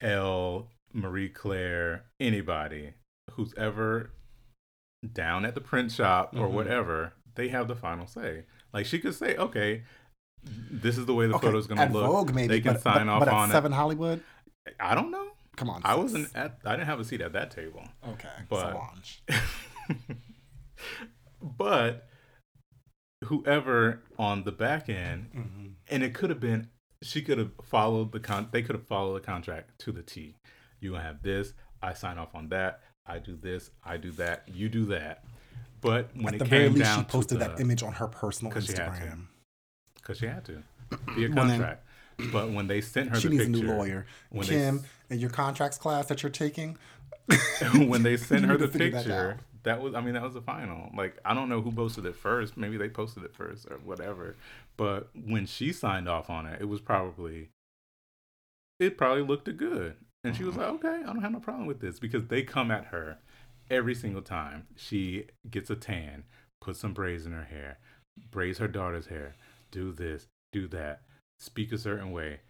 Elle, Marie Claire, anybody who's ever down at the print shop or Mhm. whatever, they have the final say. Like she could say, okay, this is the way the Okay, photo's gonna at look. Vogue, maybe. they can but, sign but, off but on Seven Hollywood. I don't know. come on. I sis. wasn't at. I didn't have a seat at that table. Okay, but- [LAUGHS] but whoever on the back end, Mhm. And it could have been, she could have followed the con. They could have followed the contract to the T. You have this. I sign off on that. I do this. I do that. You do that. But when At it the came very least, down she posted to that image on her personal. Instagram. because she had to be [CLEARS THROAT] a Well, then- contract. but when they sent her She the needs picture, a new lawyer. when they Kim, in your contracts class that you're taking, [LAUGHS] when they sent [LAUGHS] her the picture. That, was I mean that was the final. Like I don't know who posted it first. Maybe they posted it first or whatever. But when she signed off on it, it was probably it probably looked good. And she was Mm-hmm. like, "Okay, I don't have no problem with this because they come at her every single time. She gets a tan, put some braids in her hair, braids her daughter's hair, do this, do that, speak a certain way,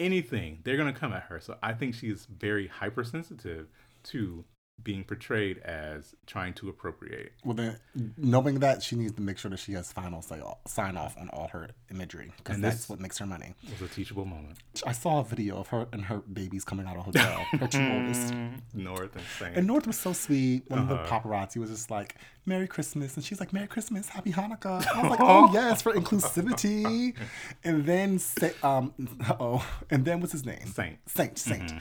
anything. They're gonna come at her. So I think she's very hypersensitive to being portrayed as trying to appropriate. Well, then, knowing that, she needs to make sure that she has final say sign off on all her imagery because that's what makes her money. It was a teachable moment. I saw a video of her and her babies coming out of a hotel. her [LAUGHS] two oldest. North and Saint. And North was so sweet. One of the Uh-huh. paparazzi was just like, Merry Christmas. And she's like, Merry Christmas, Happy Hanukkah. I was like, [LAUGHS] oh, yes, for inclusivity. And then, um, [LAUGHS] oh, and then what's his name? Saint. Saint, Saint.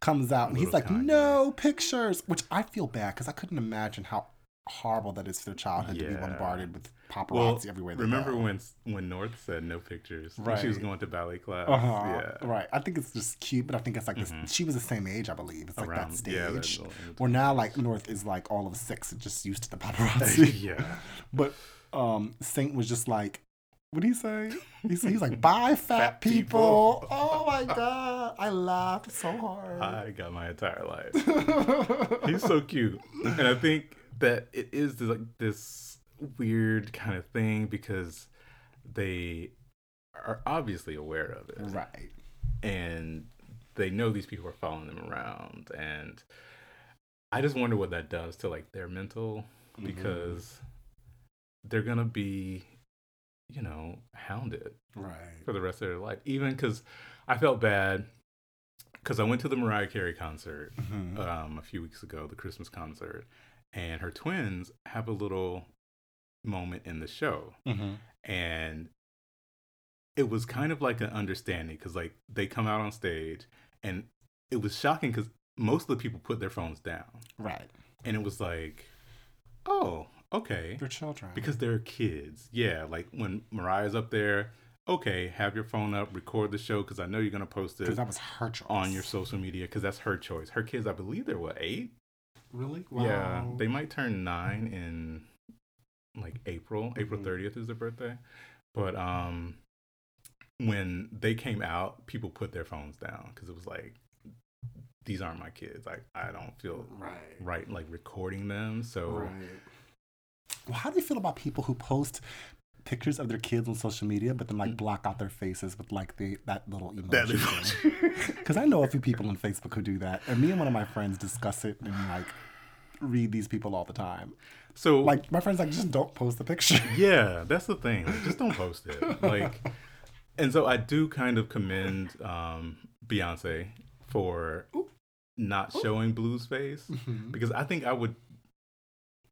Comes out and he's like, Kanye. no pictures. Which I feel bad because I couldn't imagine how horrible that is for their childhood to be bombarded with paparazzi well, everywhere they remember go. when when North said no pictures when she was going to ballet class? Uh-huh. Yeah. Right. I think it's just cute, but I think it's like this. She was the same age, I believe. It's like that stage. yeah, that little in Where now, like North is like all of six and just used to the [LAUGHS] paparazzi. yeah. But um, Saint was just like, what did he say? He's, he's like, [LAUGHS] bye, fat, Fat people. people. [LAUGHS] Oh my God. I laughed so hard. I got my entire life. He's so cute, and I think that it is this, like this weird kind of thing because they are obviously aware of it, right. and they know these people are following them around, and I just wonder what that does to like their mental Mm-hmm. because they're gonna be, you know, hounded Right. for the rest of their life. Even because I felt bad because I went to the Mariah Carey concert Mhm. um, a few weeks ago, the Christmas concert, and her twins have a little moment in the show, Mhm. and it was kind of like an understanding because like they come out on stage, and it was shocking because most of the people put their phones down, Right. and it was like, oh, okay, Your children. because they're kids. Yeah, like when Mariah's up there, okay, have your phone up, record the show because I know you're gonna post it Because that was her choice. on your social media because that's her choice. Her kids, I believe they're what eight. Really? Wow. Yeah, they might turn nine in like April. April Mhm. 30th is their birthday. But um, when they came out, people put their phones down because it was like, these aren't my kids. Like I don't feel Right. right like recording them. So Right. Well, how do you feel about people who post pictures of their kids on social media, but then like block out their faces with like the that little emoji? Because [LAUGHS] I know a few people on Facebook who do that, and me and one of my friends discuss it and like read these people all the time. so Like my friends like just don't post the picture. [LAUGHS] Yeah, that's the thing. Like, just don't post it. Like, and so I do kind of commend um, Beyonce for not showing Blue's face Mm-hmm. because I think I would.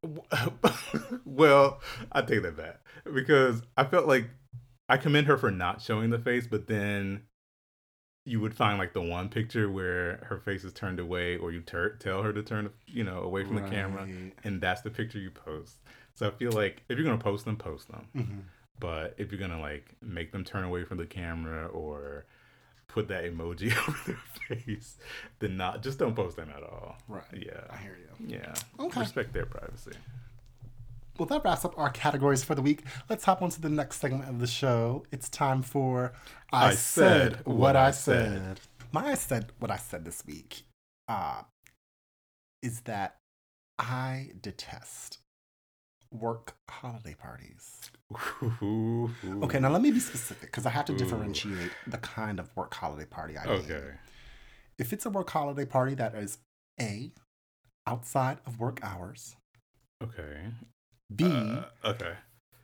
[LAUGHS] well, I take that back because I felt like I commend her for not showing the face, but then you would find like the one picture where her face is turned away, or you tur- tell her to turn, you know, away from the camera, and that's the picture you post. So I feel like if you're gonna post them, post them. Mhm. But if you're gonna like make them turn away from the camera or put that emoji [LAUGHS] over their face, then not just don't post them at all. Right. Yeah. I hear you. Yeah. Okay. Respect their privacy. Well, that wraps up our categories for the week. Let's hop on to the next segment of the show. It's time for I, I said, said what, I said. said. My I said what I said this week uh, is that I detest work holiday parties. Okay, now let me be specific because I have to Ooh. differentiate the kind of work holiday party I mean. Okay. If it's a work holiday party that is A, outside of work hours, Okay. B, Uh, okay.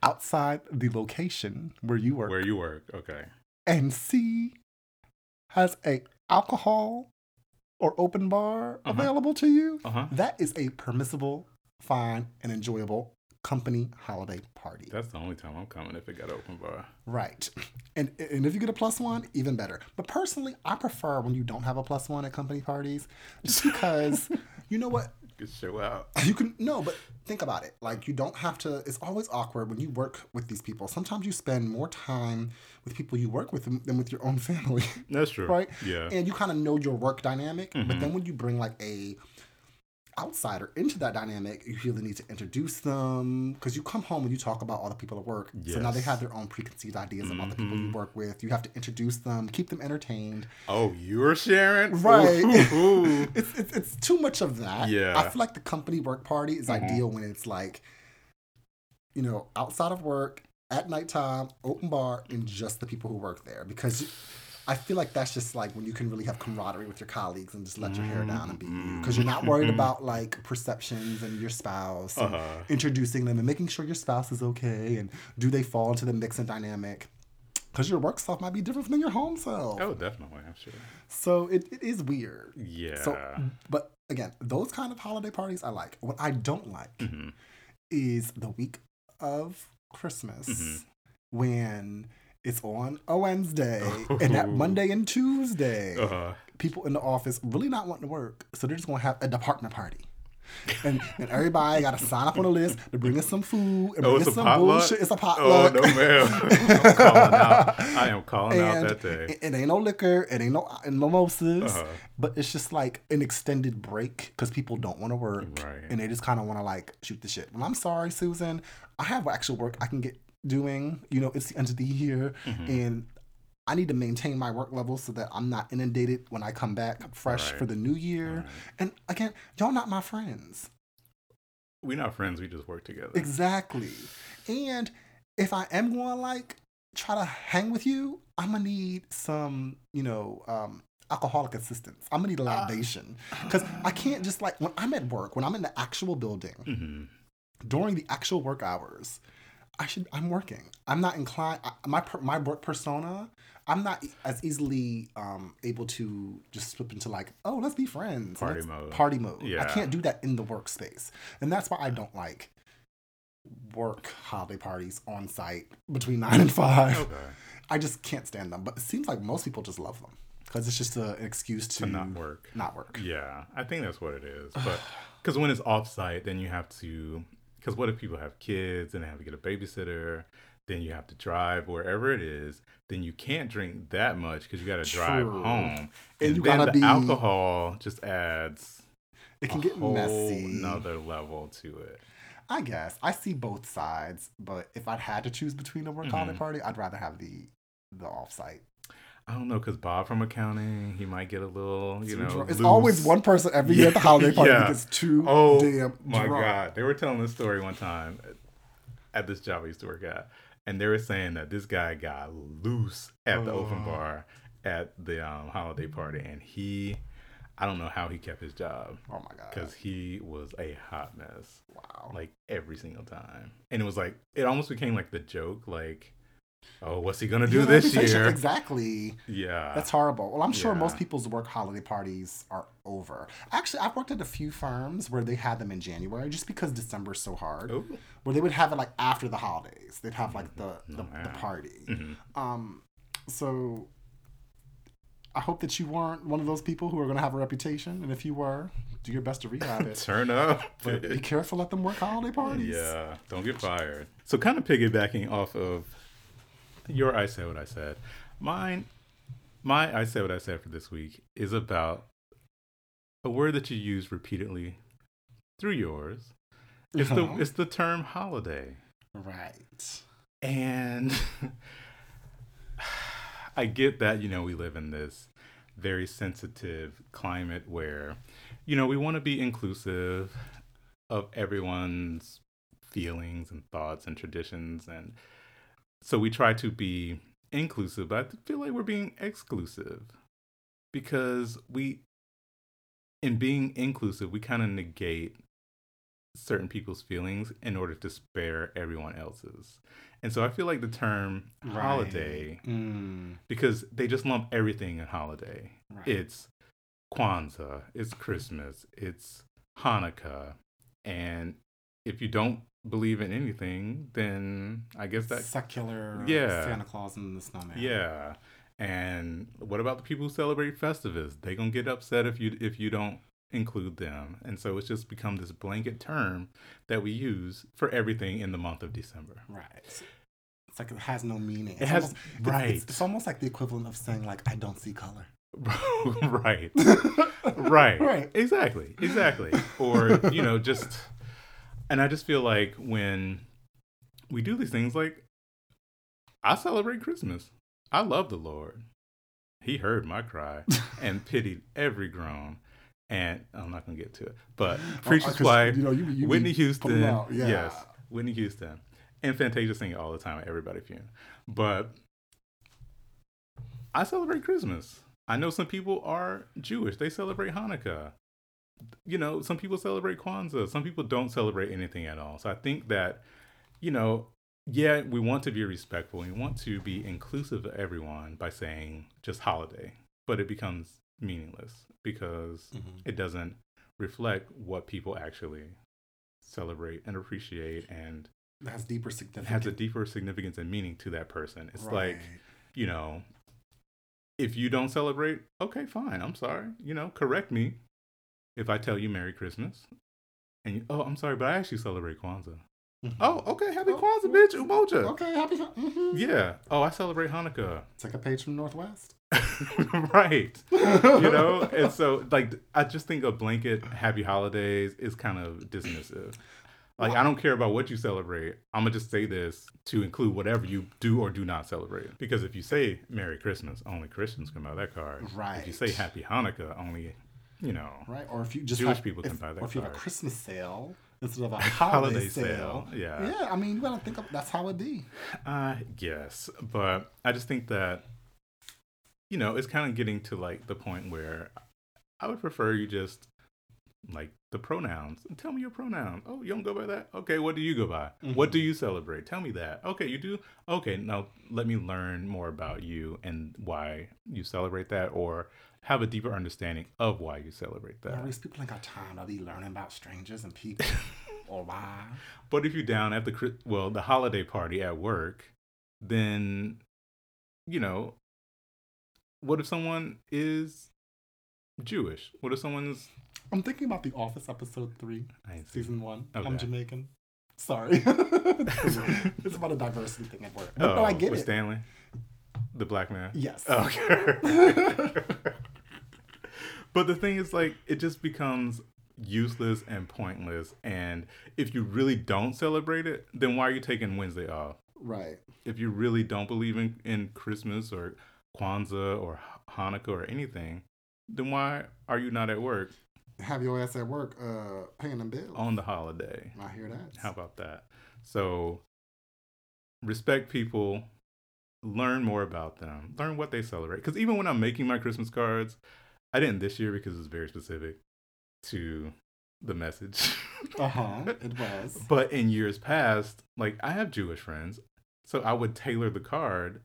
outside the location where you work, Where you work. Okay. and C, has a alcohol or open bar Uh-huh. available to you, Uh huh. that is a permissible, fine, and enjoyable company holiday party. That's the only time I'm coming if it got open bar. Right. And and if you get a plus one, even better. But personally, I prefer when you don't have a plus one at company parties, just because [LAUGHS] you know what Good show out. you can no, but think about it. Like you don't have to. It's always awkward when you work with these people. Sometimes you spend more time with people you work with than, than with your own family, That's true. [LAUGHS] right? Yeah. And you kind of know your work dynamic. But Mhm. then when you bring like a outsider into that dynamic, you really need to introduce them because you come home and you talk about all the people at work. So now they have their own preconceived ideas about the people you Mhm. work with. You have to introduce them, keep them entertained. oh, you're sharing? Right. [LAUGHS] Ooh. It's, it's it's too much of that. Yeah. I feel like the company work party is Mhm. ideal when it's like, you know, outside of work at nighttime, open bar, and just the people who work there because I feel like that's just like when you can really have camaraderie with your colleagues and just let your hair down and be you, Mm-hmm. because you're not worried about like perceptions and your spouse, and Uh-huh. introducing them and making sure your spouse is okay and do they fall into the mix and dynamic. Because your work self might be different than your home self. Oh, definitely. I'm sure. So it, it is weird. Yeah. So, but again, those kind of holiday parties I like. What I don't like Mhm. is the week of Christmas Mhm. when it's on a Wednesday [LAUGHS] and that Monday and Tuesday, Uh-huh. people in the office really not wanting to work, so they're just gonna have a department party. And, and everybody got to sign up on a list to bring us some food and Oh, bring it's us a some potluck? bullshit. It's a potluck. Oh no, ma'am! [LAUGHS] I'm calling out. I am calling out and that day. It, it ain't no liquor, it ain't no and mimosas, Uh-huh. but it's just like an extended break because people don't want to work Right. and they just kind of want to like shoot the shit. Well, I'm sorry, Susan. I have actual work I can get doing. You know, it's the end of the year, Mm-hmm. and I need to maintain my work level so that I'm not inundated when I come back fresh Right. for the new year. Right. And again, y'all not my friends. We're not friends. We just work together. Exactly. And if I am going to like try to hang with you, I'm gonna need some, you know, um, alcoholic assistance. I'm gonna need a libation because I can't just like when I'm at work, when I'm in the actual building hmm during the actual work hours. I should. I'm working. I'm not inclined. I, my per, my work persona. I'm not as easily um, able to just slip into like, oh, let's be friends. Party mode. Party mode. Yeah. I can't do that in the workspace, and that's why I don't like work holiday parties on site between [LAUGHS] nine and five. Okay. I just can't stand them. But it seems like most people just love them because it's just a, an excuse to, To not work. Not work. Yeah, I think that's what it is. But because when it's off-site, then you have to. Because what if people have kids and they have to get a babysitter? Then you have to drive wherever it is. Then you can't drink that much because you got to drive home, And you then gotta the be- alcohol just adds It can get messy. Another level to it. I guess I see both sides, but if I had to choose between a work holiday Mhm. party, I'd rather have the the offsite. I don't know because Bob from accounting, he might get a little, you know, drunk. it's loose. always one person every year at the [LAUGHS] holiday party Yeah. gets too Oh damn my drunk. god, they were telling this story one time at this job I used to work at, and they were saying that this guy got loose at the open Oh. bar at the um, holiday party, and he, I don't know how he kept his job Oh my god! because he was a hot mess, Wow. like every single time, and it was like it almost became like the joke, like, oh, what's he gonna do Yeah, this [LAUGHS] year? Exactly. Yeah, That's horrible. Well, I'm sure Yeah. most people's work holiday parties are over. Actually, I've worked at a few firms where they had them in January just because December's so hard. Oh. Where they would have it like after the holidays. They'd have like the the, Oh, the wow. party. Mhm. Um, so I hope that you weren't one of those people who are going to have a reputation, and if you were, do your best to rehab it. [LAUGHS] turn up. [LAUGHS] but be careful at them work holiday parties. Yeah, don't get fired. So, kind of piggybacking off of your I said what I said, mine, my I said what I said for this week is about a word that you use repeatedly through yours. It's the Uh-huh. it's the term holiday, Right. and [SIGHS] I get that you know we live in this very sensitive climate where you know we want to be inclusive of everyone's feelings and thoughts and traditions and so we try to be inclusive but i feel like we're being exclusive because we in being inclusive we kind of negate certain people's feelings in order to spare everyone else's. And so i feel like the term holiday Mm, because they just lump everything in holiday. Right. it's Kwanzaa, it's Christmas, it's Hanukkah, and if you don't believe in anything, then I guess that secular Yeah. Santa Claus and the Snowman. yeah. And what about the people who celebrate Festivus? They gonna get upset if you if you don't include them, and so it's just become this blanket term that we use for everything in the month of December. Right. It's like it has no meaning. It has almost- right, It's, it's almost like the equivalent of saying like I don't see color. [LAUGHS] right. [LAUGHS] right Right. exactly exactly or you know just [LAUGHS] and i just feel like when we do these things like i celebrate christmas i love the lord he heard my cry [LAUGHS] and pitied every groan and i'm not gonna get to it but [LAUGHS] preacher's Uh, 'cause, wife You know, you, you whitney houston yeah. yes whitney houston and fantasia sing it all the time at everybody funeral but I celebrate Christmas. I know some people are Jewish. They celebrate Hanukkah. You know, some people celebrate Kwanzaa. Some people don't celebrate anything at all. So I think that, you know, yeah, we want to be respectful. We want to be inclusive of everyone by saying just holiday, but it becomes meaningless because Mhm. it doesn't reflect what people actually celebrate and appreciate and It has deeper significance. has a deeper significance and meaning to that person. It's like, you know, if you don't celebrate, okay, fine. I'm sorry. You know, correct me if I tell you Merry Christmas. And you, oh, I'm sorry, but I actually celebrate Kwanzaa. Mhm. Oh, okay, happy Oh, Kwanzaa, bitch, Umoja. Okay, happy. mhm. Yeah. Oh, I celebrate Hanukkah. Take a page from North West. [LAUGHS] right. You know, and so like I just think a blanket happy holidays is kind of dismissive. Like I don't care about what you celebrate. I'm gonna just say this to include whatever you do or do not celebrate. Because if you say Merry Christmas, only Christians can buy that card. Right. If you say Happy Hanukkah, only you know Right, or if you just Jewish have, people can buy that or if you have a. Christmas sale instead of [LAUGHS] a holiday, holiday sale. sale. Yeah. yeah. I mean, you gotta think of that's how it be. Uh yes. But I just think that you know, it's kind of getting to like the point where I would prefer you just like the pronouns. Tell me your pronouns. Oh, you don't go by that? Okay, what do you go by? What do you celebrate? Tell me that. Okay, you do? Okay, now let me learn more about you and why you celebrate that or have a deeper understanding of why you celebrate that. Maurice, people ain't got time to be learning about strangers and people [LAUGHS] or why. But if you're down at the well, the holiday party at work, then you know, what if someone is Jewish? What if someone's I'm thinking about The Office episode three, I ain't seen- season one. I'm Jamaican. Sorry, [LAUGHS] it's about a diversity thing at work. But Oh, no, I oh, get it. Stanley, the black man. Yes. Oh, Okay. [LAUGHS] but the thing is, like, it just becomes useless and pointless. And if you really don't celebrate it, then why are you taking Wednesday off? Right. if you really don't believe in, in Christmas or Kwanzaa or Hanukkah or anything, then why are you not at work Have your ass at work, uh, paying them bills. on the holiday? I hear that. How about that? So, respect people, learn more about them, learn what they celebrate. Because even when I'm making my Christmas cards, I didn't this year because it's very specific to the message. Uh huh. It [LAUGHS] was. But in years past, like I have Jewish friends, so I would tailor the card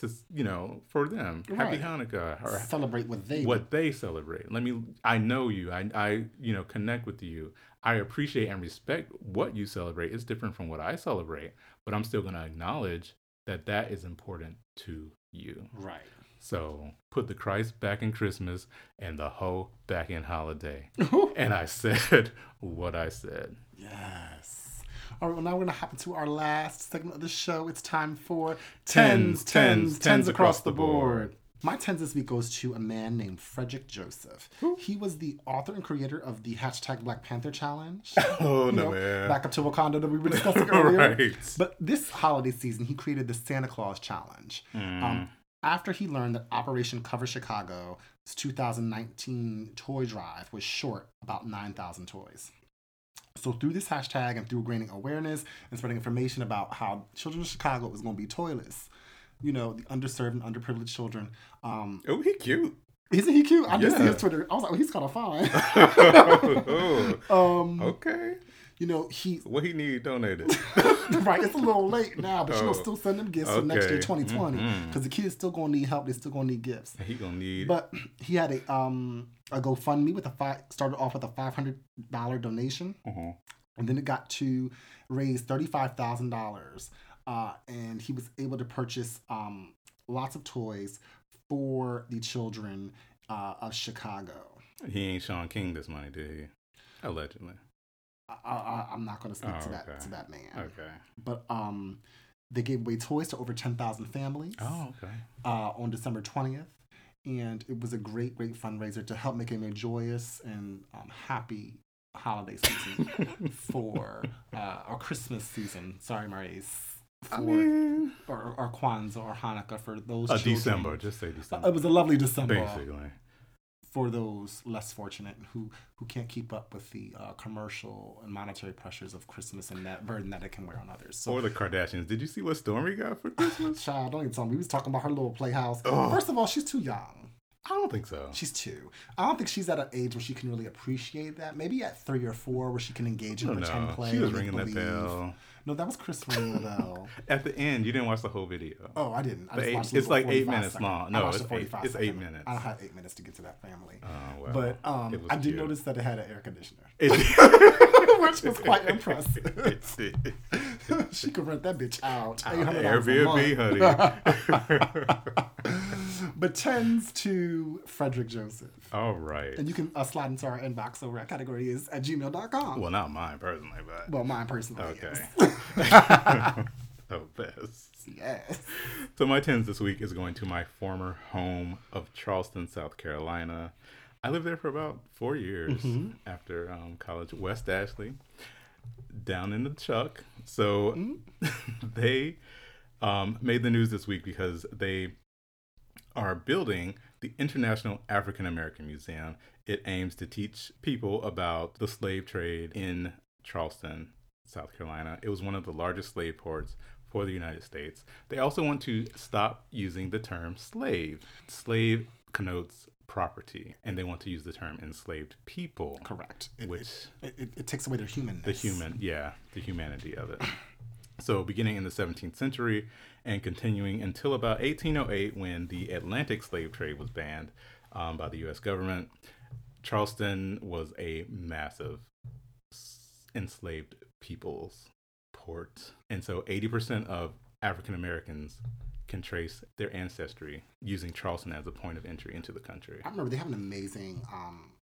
to you know for them. Happy Hanukkah or Celebrate what they what they celebrate. Let me. I know you. I I you know connect with you. I appreciate and respect what you celebrate. It's different from what I celebrate, but I'm still gonna acknowledge that that is important to you. Right. So put the Christ back in Christmas and the hoe back in holiday. [LAUGHS] And I said what I said. yes. All right, well, now we're going to hop into our last segment of the show. It's time for Tens, tens, tens across the board. My tens this week goes to a man named Frederick Joseph. He was the author and creator of the hashtag Black Panther Challenge. [LAUGHS] Oh You no, know, man. Back up to Wakanda that we were discussing earlier. [LAUGHS] right. But this holiday season, he created the Santa Claus Challenge. Mm. Um, after he learned that Operation Cover Chicago's 2019 toy drive was short about 9,000 toys. So through this hashtag and through gaining awareness and spreading information about how children in Chicago was going to be toyless, you know, the underserved and underprivileged children. Um, oh, he cute. isn't he cute? I just see his Twitter. I was like, oh, he's kind of fine. [LAUGHS] oh, [LAUGHS] um, okay. You know, he What he need donated? [LAUGHS] right. It's a little late now, but Oh, still send them gifts for next year, okay. 2020, Mhm. because the kids still gonna need help. They still gonna need gifts. he gonna need. But [CLEARS THROAT] he had a um a GoFundMe with a five started off with a five hundred dollar donation, Mhm. and then it got to raise thirty five thousand dollars, uh, and he was able to purchase um lots of toys for the children uh, of Chicago. He ain't Shaun King this money, did he? Allegedly. I, I, I'm not going to speak Oh, to that to that man, Okay. but um, they gave away toys to over ten thousand families. Oh, okay. uh, on December 20th. And it was a great, great fundraiser to help make a more joyous and um, happy holiday season [LAUGHS] for uh, our Christmas season. Sorry, Maurice. For, I mean, or, or Kwanzaa or Hanukkah for those uh, children. December. Just say Uh, December. It was a lovely December. Basically. For those less fortunate who who can't keep up with the uh, commercial and monetary pressures of Christmas and that burden that it can wear on others. So, Or the Kardashians. Did you see what Stormi got for Christmas? [LAUGHS] child, don't even tell me. We was talking about her little playhouse. Oh. First of all, she's too young. I don't think so. She's two. I don't think she's at an age where she can really appreciate that. Maybe at three or four, where she can engage in pretend know. play. She was ringing that bell. No, that was Chris ringing. [LAUGHS] At the end, you didn't watch the whole video. Oh, I didn't. I eight- it's like eight minutes second. long. No, it's eight- it's eight minutes. I don't have eight minutes to get to that family. Oh, well. but um, I did cute. notice that it had an air conditioner, [LAUGHS] [LAUGHS] which was quite impressive. she could rent that bitch out. Airbnb, honey. But tends to Frederick Joseph. All right. And you can uh, slide into our inbox over at category is at gmail.com. Well, not mine personally, but Well, mine personally. okay. Yes. [LAUGHS] [LAUGHS] oh, best. yes. So my tens this week is going to my former home of Charleston, South Carolina. I lived there for about four years Mm-hmm. after um, college. West Ashley, down in the Chuck. So Mm-hmm. [LAUGHS] they um, made the news this week because they are building the International African American Museum. It aims to teach people about the slave trade in Charleston, South Carolina. It was one of the largest slave ports for the United States. They also want to stop using the term slave. Slave connotes property, and they want to use the term enslaved people, Correct. It, which it, it, it takes away their humanness. the human yeah the humanity of it so beginning in the 17th century and continuing until about 1808 when the atlantic slave trade was banned um, by the u.s government charleston was a massive enslaved people's port and so 80% of african americans can trace their ancestry using charleston as a point of entry into the country I remember they have an amazing um,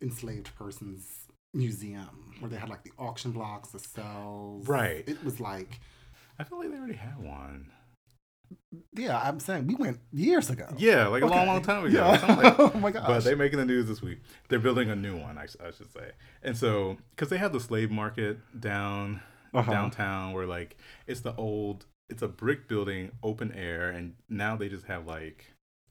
enslaved persons museum where they had like the auction blocks, the cells. Right. It was like, i feel like they already had one yeah, I'm saying we went years ago. yeah like a long long time ago Yeah. like [LAUGHS] oh my gosh. but they're making the news this week. They're building a new one, I, I should say. And so, because they have the slave market down Uh-huh. downtown, where like it's the old, it's a brick building, open air, and now they just have like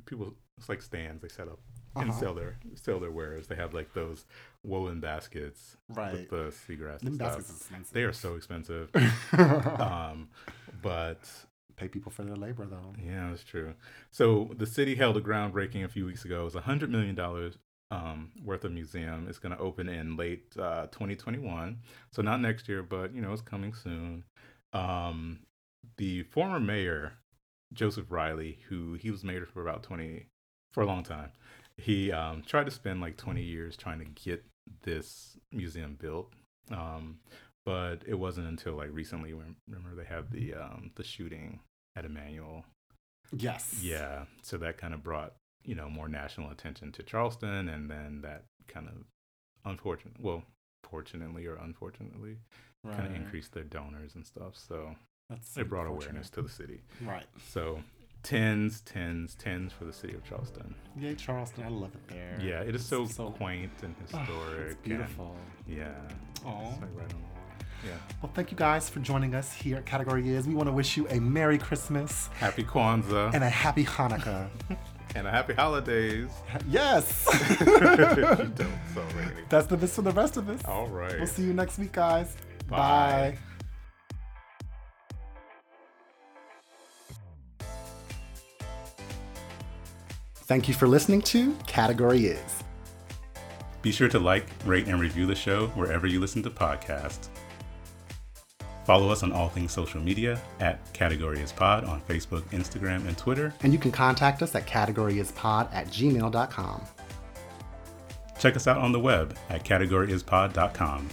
people. It's like stands they set up and Uh-huh. sell their sell their wares. They have like those woven baskets Right. with the seagrass Them and baskets stuff. They are so expensive. [LAUGHS] Um, but people for their labor though. yeah, that's true. So the city held a groundbreaking a few weeks ago. It was a hundred million dollars um, worth of museum. It's going to open in late uh, 2021, so not next year, but you know it's coming soon. Um, the former mayor Joseph Riley, who he was mayor for about 20 for a long time, he um, tried to spend like 20 years trying to get this museum built. Um, but it wasn't until like recently remember they had the um, the shooting at Emanuel Yes. yeah, so that kind of brought you know more national attention to Charleston, and then that kind of unfortunate, well, fortunately or unfortunately, Right. kind of increased their donors and stuff. So That's it brought awareness to the city. Right. So tens, tens, tens for the city of Charleston. Yay, Charleston. I love it there. Yeah, it is so, so- quaint and Oh, historic. it's beautiful. And, yeah, it's like right on the wall. Yeah. Well, thank you guys for joining us here at Category Is. We want to wish you a Merry Christmas Happy Kwanzaa and a Happy Hanukkah. [LAUGHS] and a happy holidays. yes. if [LAUGHS] you don't already. That's the best for the rest of us. All right. We'll see you next week, guys. Bye. Bye. Thank you for listening to Category Is. Be sure to like, rate, and review the show wherever you listen to podcasts. Follow us on all things social media at Category is Pod on Facebook, Instagram, and Twitter. And you can contact us at categoryispod at gmail.com. Check us out on the web at categoryispod.com.